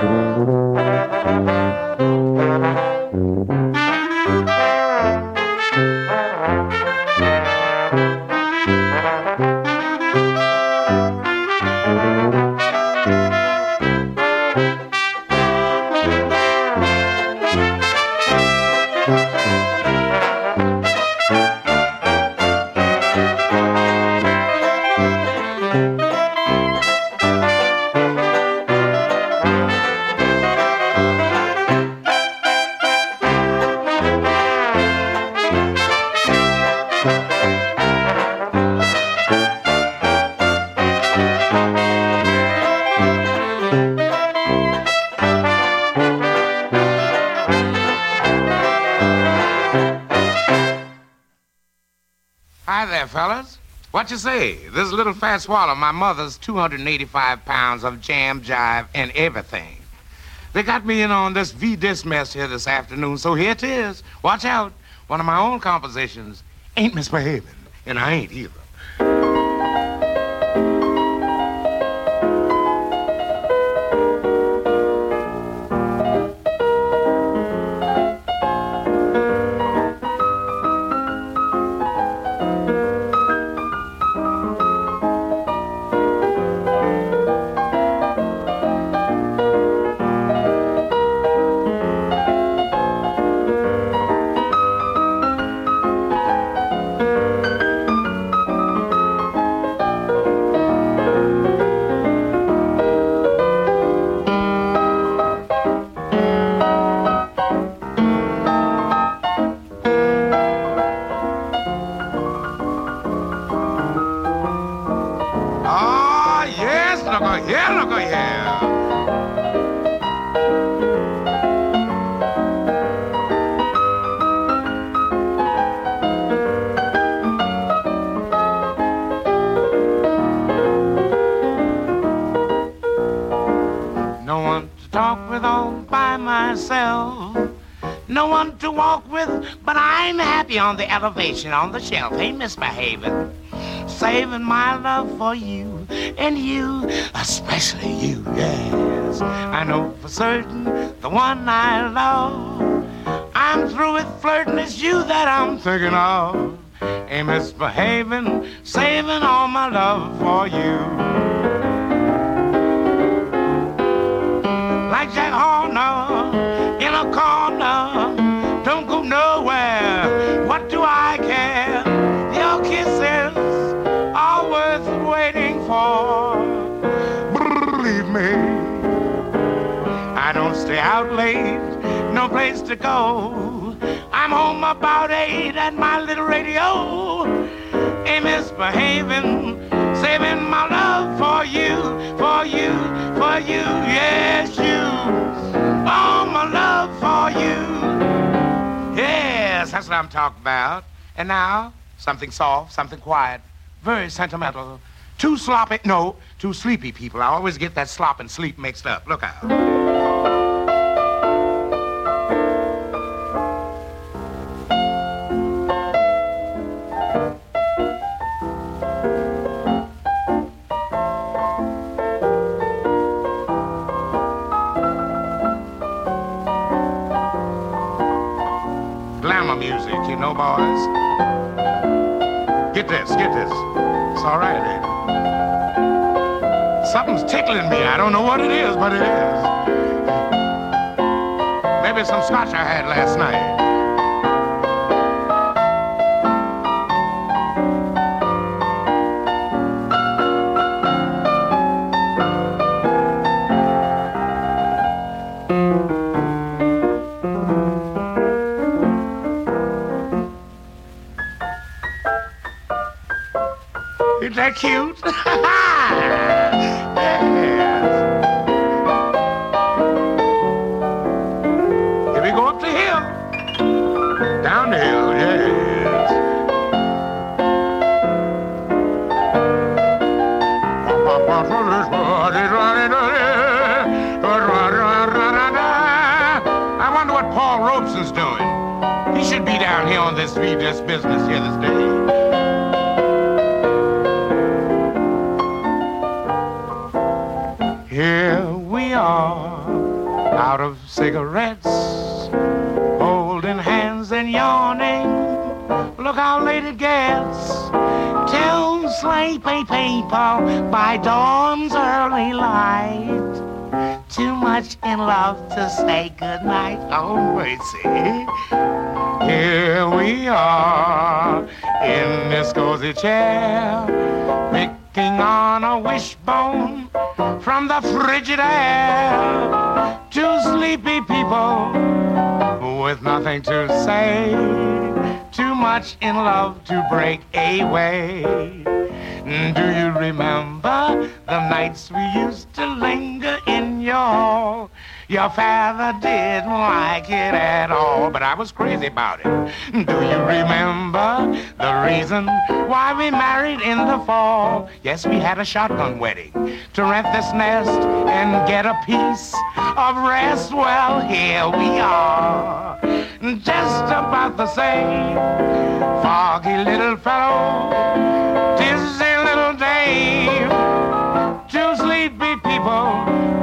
What This little Fats Waller, my mother's 285 pounds of jam, jive, and everything. They got me in on this V-disc mess here this afternoon, so here it is. Watch out. One of my own compositions ain't misbehaving, and I ain't either. On the elevation on the shelf ain't misbehaving. Saving my love for you and you, especially you, yes. I know for certain the one I love. I'm through with flirting, it's you that I'm thinking of. Ain't misbehaving, saving all my love for you. Like Jack Horner in a corner, nowhere what do I care? Your kisses are worth waiting for. Believe me, I don't stay out late, no place to go. I'm home about eight at my little radio. Ain't misbehaving, saving my love for you, for you, for you, yes, you. That's what I'm talking about. And now, something soft, something quiet, very sentimental. Too sloppy, no, too sleepy people. I always get that slop and sleep mixed up. Look out. Boys. Get this, get this. It's all right, Eddie. Something's tickling me. I don't know what it is, but it is. Maybe some scotch I had last night. That cute? yes. Here we go up the hill. Down the hill, yes. I wonder what Paul Robeson's doing. He should be down here on this this business out of cigarettes, holding hands and yawning. Look how late it gets. Tell sleepy people by dawn's early light too much in love to say goodnight. Oh, mercy. Here we are in this cozy chair, picking on a wishbone from the Frigidaire. Two sleepy people with nothing to say, too much in love to break away. Do you remember the nights we used to linger in your hall? Your father didn't like it at all, but I was crazy about it. Do you remember the reason why we married in the fall? Yes, we had a shotgun wedding to rent this nest and get a piece of rest. Well, here we are, just about the same. Foggy little fellow, dizzy Two sleepy people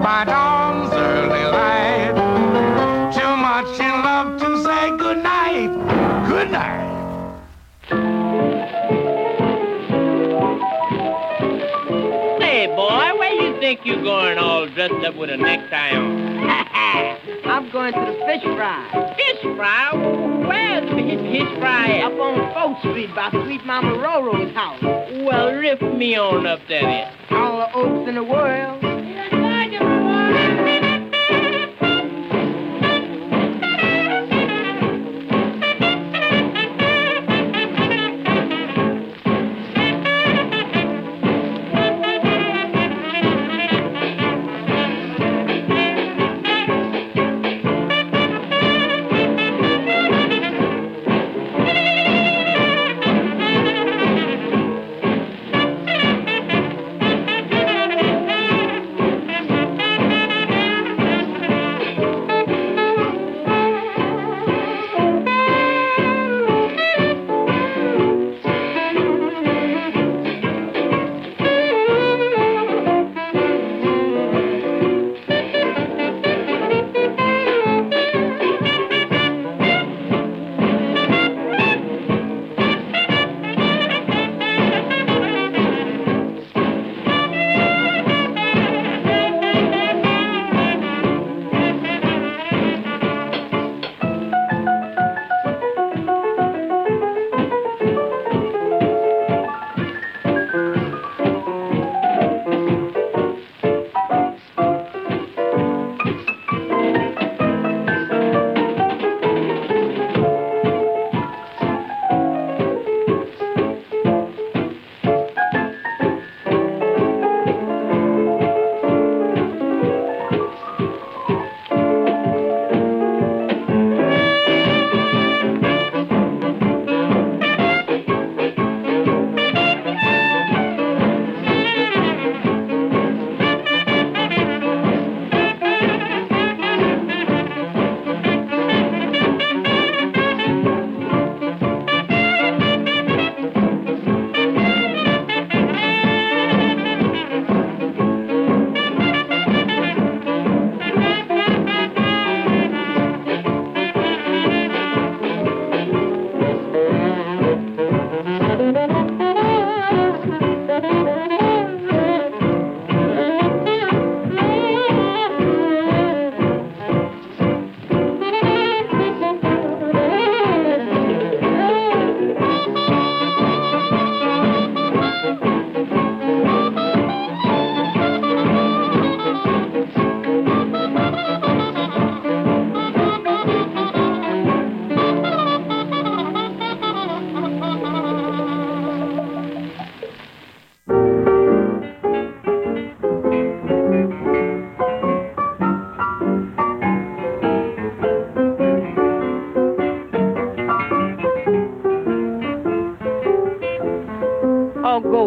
by dawn's think you're going all dressed up with a necktie on? I'm going to the fish fry. Fish fry? Where's the fish fry Up on 4th Street by Sweet Mama Roro's house. Well, lift me on up there All the oaks in the world.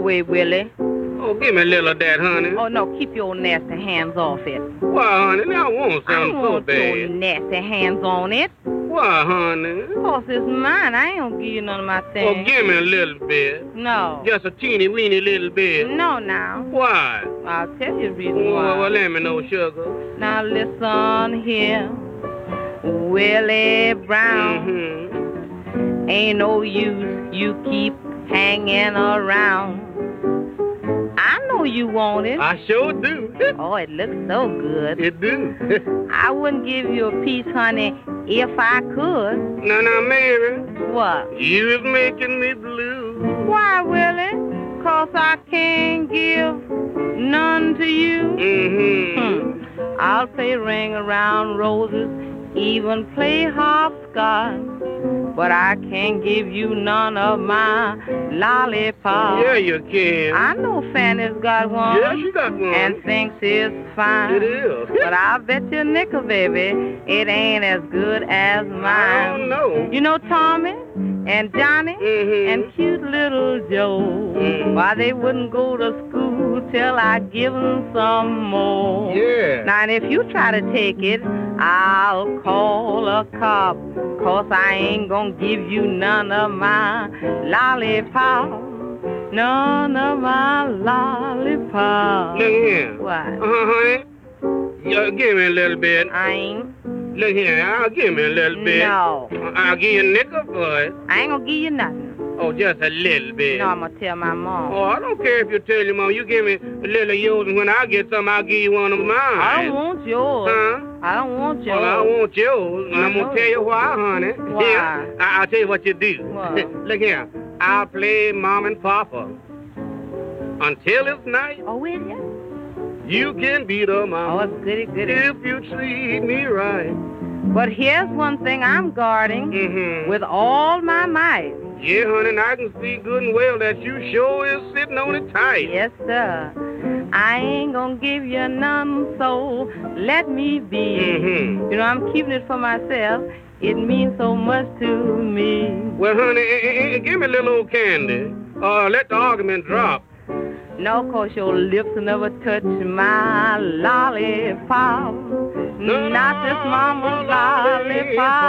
Way, Willie. Oh, give me a little of that, honey. Oh, no, keep your nasty hands off it. Why, honey, now I want I so bad. your nasty hands on it. Why, honey? Course it's mine. I ain't gonna give you none of my things. Oh, give me a little bit. No. Just a teeny weeny little bit. No, now. Why? I'll tell you the reason Well, why. well, let me know, sugar. Now listen here, Willie Brown. Mm-hmm. Ain't no use you keep hanging around. Know you want it. I sure do. Oh, it looks so good. it do. I wouldn't give you a piece, honey, if I could. now, now, Mary, What? you is making me blue. Why, Willie? Cause I can't give none to you. Mm-hmm. Hmm. I'll play ring around roses, even play hopscotch. But I can't give you none of my lollipops. Yeah, you can. I know Fanny's got one. yeah, she got one. And thinks it's fine. it is. But I'll bet you a nickel, baby, it ain't as good as mine. I don't know. You know Tommy and Johnny Mhm. and cute little Joe. Mhm. Why they wouldn't go to school till I give 'em some more. Yeah. Now, and if you try to take it, I'll call a cop. Cause I ain't gonna give you none of my lollipop. None of my lollipop. Look here. What? Uh-huh, honey. Yeah, give me a little bit. I ain't. Look here, I'll give me a little bit. No. I'll give you a nickel for it. I ain't gonna give you nothing. Oh, just a little bit. No, I'm gonna tell my mom. Oh, I don't care if you tell your mom. You give me a little of yours, and when I get some, I'll give you one of mine. I don't want yours. Huh? I don't want yours. Well, I want yours, and I I'm gonna tell you why, honey. Why? Here, I- I'll tell you what you do. What? Look here, I'll play mom and papa until it's night. Oh, will you? You can be the Oh, mama goody goody. if you treat me right. But here's one thing I'm guarding Mm-hmm. with all my might. Yeah, honey, and I can see good and well that you sure is sitting on it tight. Yes, sir. I ain't gonna give you none, so let me be. Mm-hmm. You know, I'm keeping it for myself. It means so much to me. Well, honey, eh, eh, eh, give me a little old candy. Uh, let the argument drop. No, cause your lips never touch my lollipop. Not this mama's lollipop.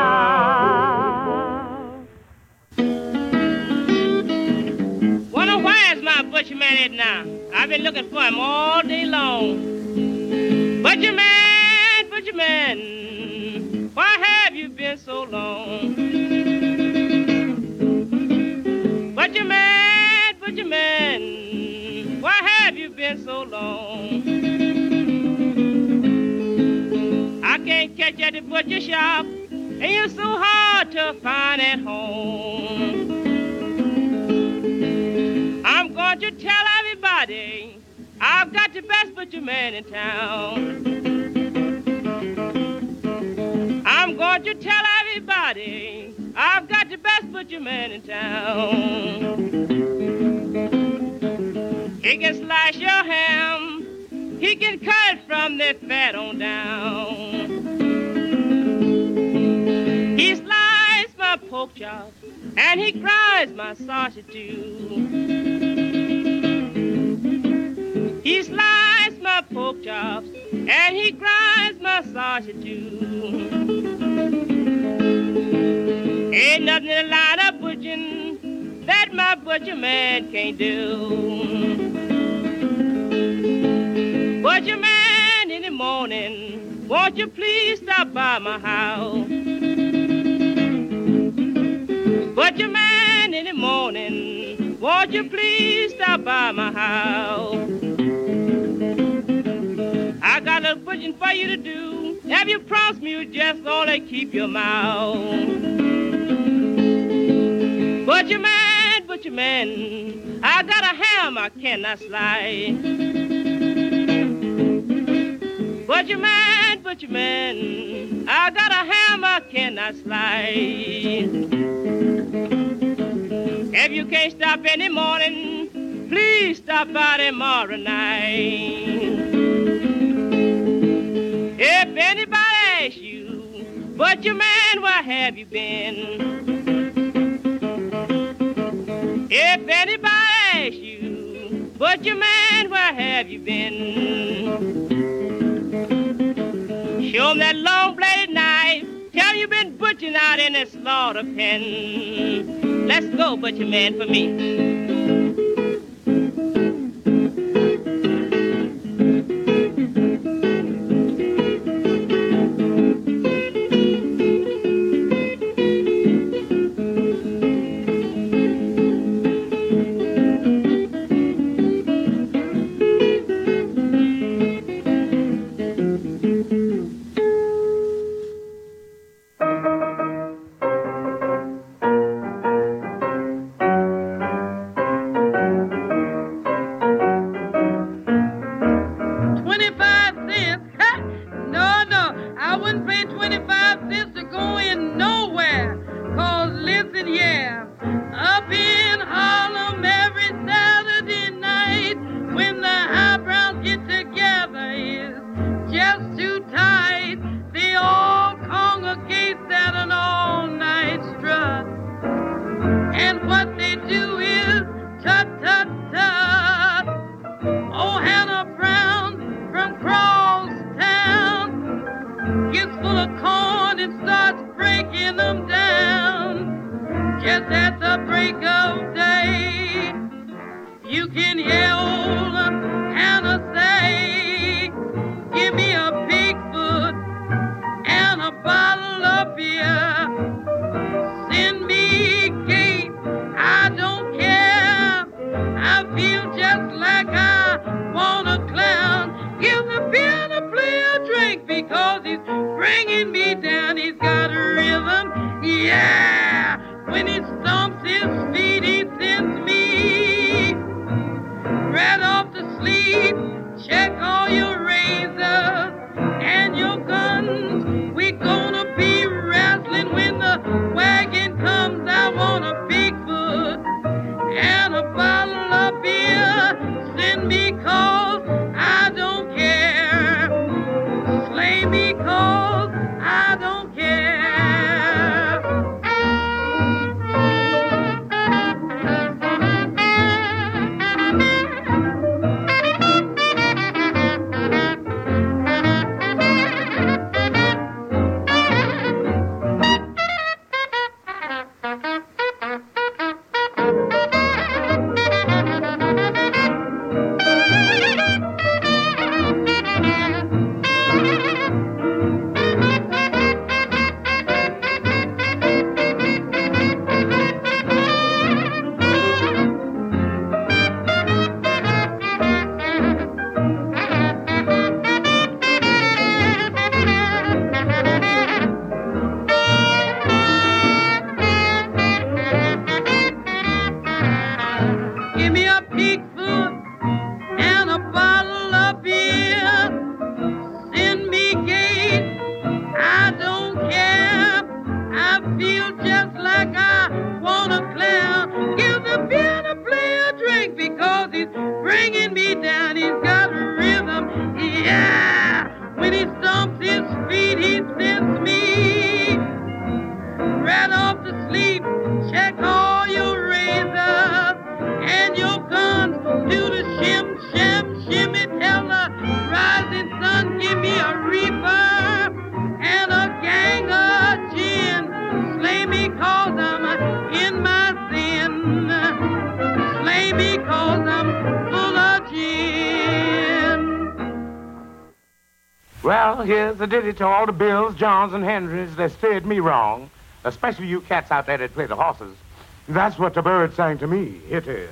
Wonder where is my butcher man at now? I've been looking for him all day long. Butcher man, butcher man, why have you been so long? Butcher man, so long? I can't catch at the butcher shop, and you're so hard to find at home. I'm going to tell everybody I've got the best butcher man in town. I'm going to tell everybody I've got the best butcher man in town. He can slice your ham, he can cut from the fat on down. He slices my pork chops and he grinds my sausage too. He slices my pork chops and he grinds my sausage too. Ain't nothing of butchering that my butcher man can't do. Butcher man in the morning, won't you please stop by my house? Butcher man in the morning, won't you please stop by my house? I got a butchering for you to do. Have you promised me you just only keep your mouth? Butcher man, man, I got a ham I cannot slide. Butcher man, butcher man, I got a ham I cannot slide. If you can't stop any morning, please stop by tomorrow night. If anybody asks you, butcher man, where have you been? If anybody asks you, butcher man, where have you been? Show that long bladed knife. Tell you been butchering out in a slaughter pen. Let's go, butcher man, for me. Here's a ditty to all the Bills, Johns, and Henrys that steered me wrong, especially you cats out there that play the horses. That's what the bird sang to me. It is.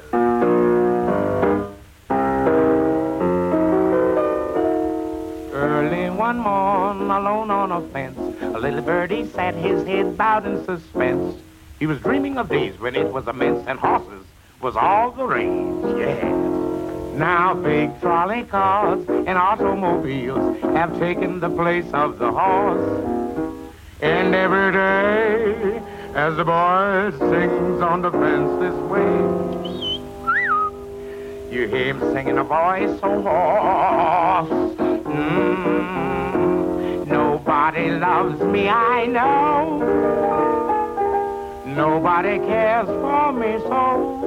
Early one morn, alone on a fence, a little birdie sat his head bowed in suspense. He was dreaming of days when it was immense and horses was all the rage. Yeah. Now big trolley cars and automobiles have taken the place of the horse. And every day, as the boy sings on the fence this way, you hear him singing a voice so hoarse. Mm, nobody loves me, I know. Nobody cares for me so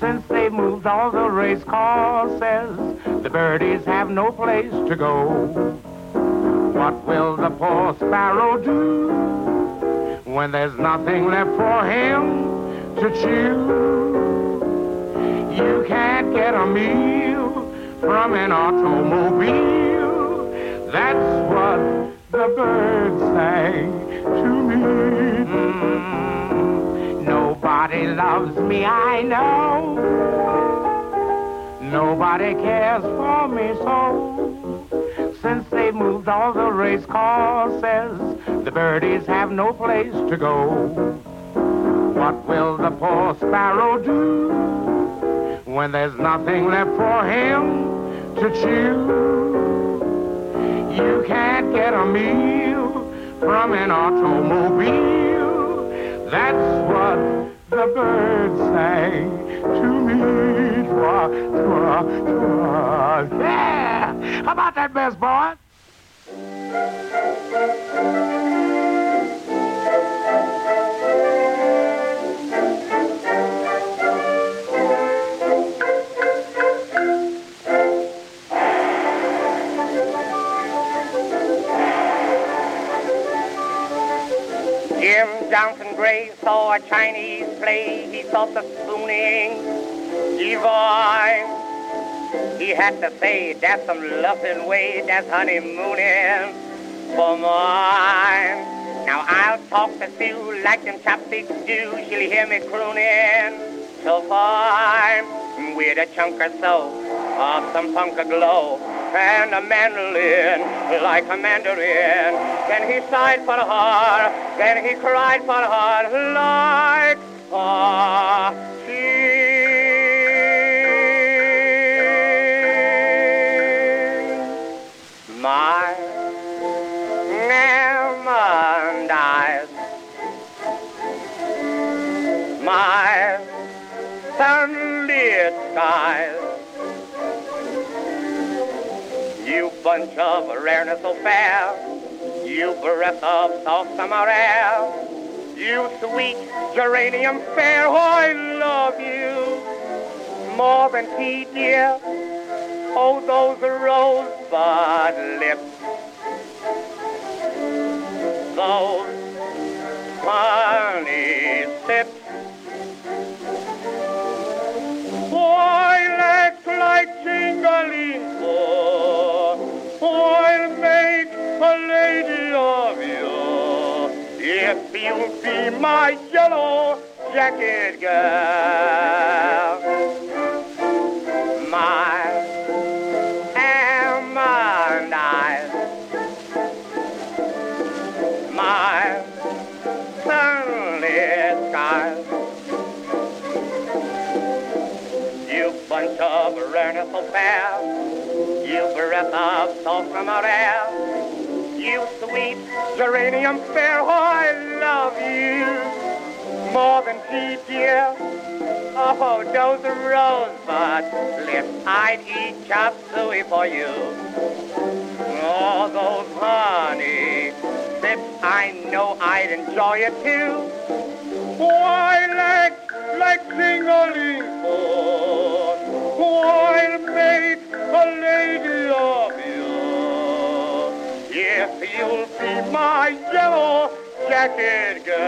since they've moved all the race courses, the birdies have no place to go. What will the poor sparrow do when there's nothing left for him to chew? You can't get a meal from an automobile. That's what the birds sang loves me, I know. Nobody cares for me so. Since they moved all the race courses, the birdies have no place to go. What will the poor sparrow do when there's nothing left for him to chew? You can't get a meal from an automobile. That's what the birds sang to me. Twa, twa, twa. Yeah! How about that, best boy? Jim Johnson Gray saw a Chinese play. He thought the spooning divine. He had to say, that's some loving way, that's honeymooning for mine. Now I'll talk to Sue like them chopsticks do. She'll hear me crooning so fine with a chunk or so of some funk glow and a mandolin like a mandarin. Then he sighed for her, then he cried for her like a king. My almond eyes, my sunlit skies. You bunch of rareness so fair, you breath of soft summer air, you sweet geranium fair, oh, I love you more than tea, dear. Oh, those rosebud lips, those honey sips. Oh, Why act like Jingalingo? If you'll be my yellow jacket girl. My almond eyes, my sunlit skies. You bunch of so fair, you breath of soft summer air, you sweet geranium fair, I love you more than tea, dear. Oh, those rosebud lips, I'd eat chop suey for you. Oh, those honey sips, I know I'd enjoy it too. Why, like, like Zingalingo, I'll make a lady of you. If you'll be my yellow jacket girl.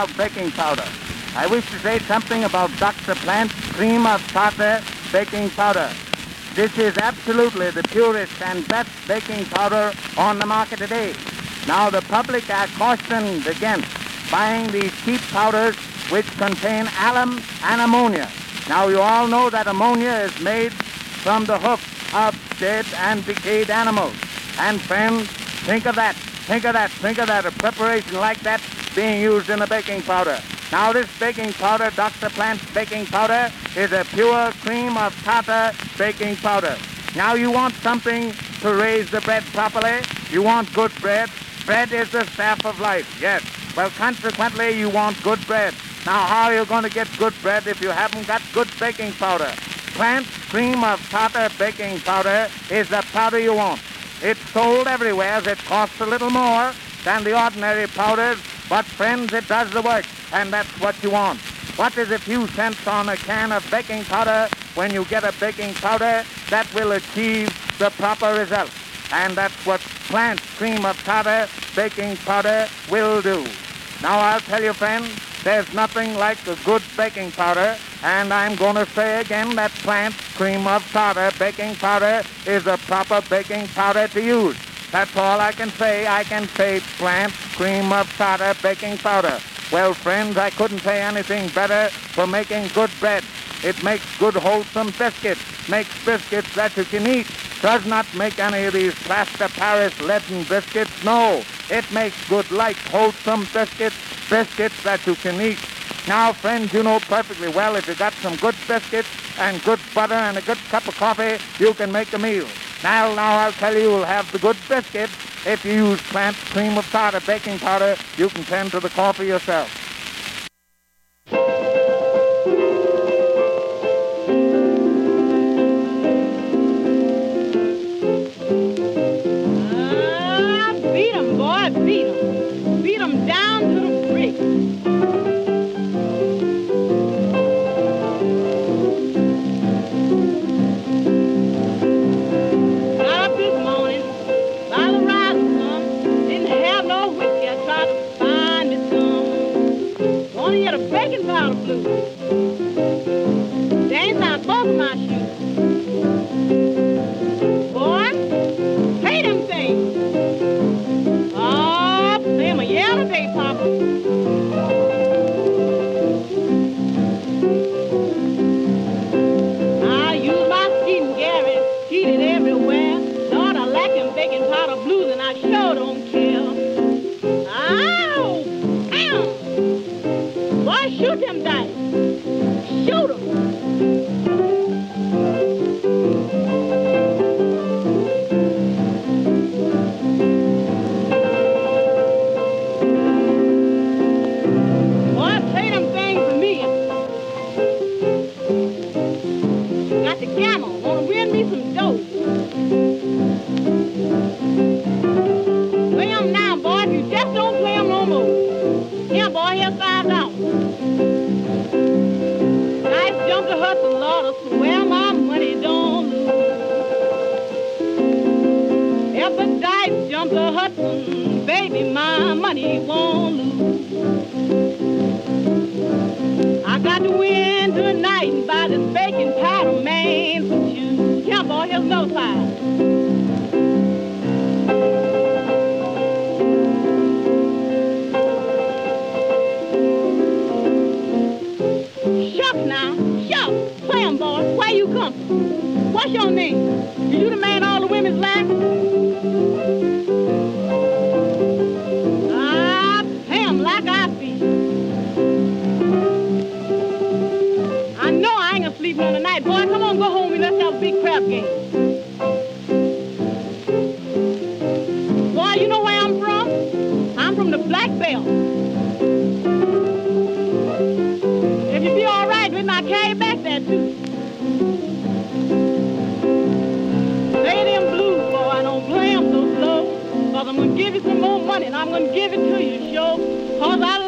About baking powder. I wish to say something about Dr. Plant's cream of tartar baking powder. This is absolutely the purest and best baking powder on the market today. Now, the public are cautioned against buying these cheap powders which contain alum and ammonia. Now, you all know that ammonia is made from the hoof of dead and decayed animals. And friends, think of that. Think of that. Think of that. A preparation like that being used in the baking powder. Now, this baking powder, Dr. Plant's baking powder, is a pure cream of tartar baking powder. Now, you want something to raise the bread properly. You want good bread. Bread is the staff of life, yes. Well, consequently, you want good bread. Now, how are you going to get good bread if you haven't got good baking powder? Plant cream of tartar baking powder is the powder you want. It's sold everywhere it costs a little more than the ordinary powders, but friends, it does the work, and that's what you want. What is a few cents on a can of baking powder when you get a baking powder that will achieve the proper result? And that's what plant cream of tartar baking powder will do. Now I'll tell you, friends, there's nothing like a good baking powder, and I'm going to say again that plant cream of tartar baking powder is a proper baking powder to use. That's all I can say. I can say plant cream of tartar baking powder. Well, friends, I couldn't say anything better for making good bread. It makes good wholesome biscuits, makes biscuits that you can eat. Does not make any of these plaster Paris leaden biscuits. No, it makes good light wholesome biscuits, biscuits that you can eat. Now, friends, you know perfectly well if you got some good biscuits and good butter and a good cup of coffee, you can make a meal. Now, now I'll tell you, you'll have the good biscuits. If you use plant cream of tartar baking powder, you can tend to the coffee yourself. Ah, beat 'em, boy, beat 'em. Beat 'em down to the brick. The tonight. Boy, come on, go home and let's have a big crap game. Boy, you know where I'm from? I'm from the Black Belt. If you be all right with I carry back there, too. Play them blues, boy. I don't play 'em so slow. Cause I'm gonna give you some more money and I'm gonna give it to you, sure. Cause I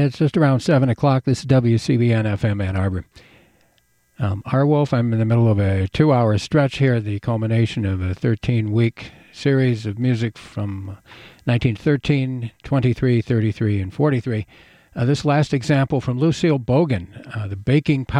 It's just around 7 o'clock. This is WCBN FM Ann Arbor. Um, R. Wolf, I'm in the middle of a two hour stretch here, the culmination of a 13 week series of music from 1913, 23, 33, and 43. Uh, this last example from Lucille Bogan, uh, the baking powder.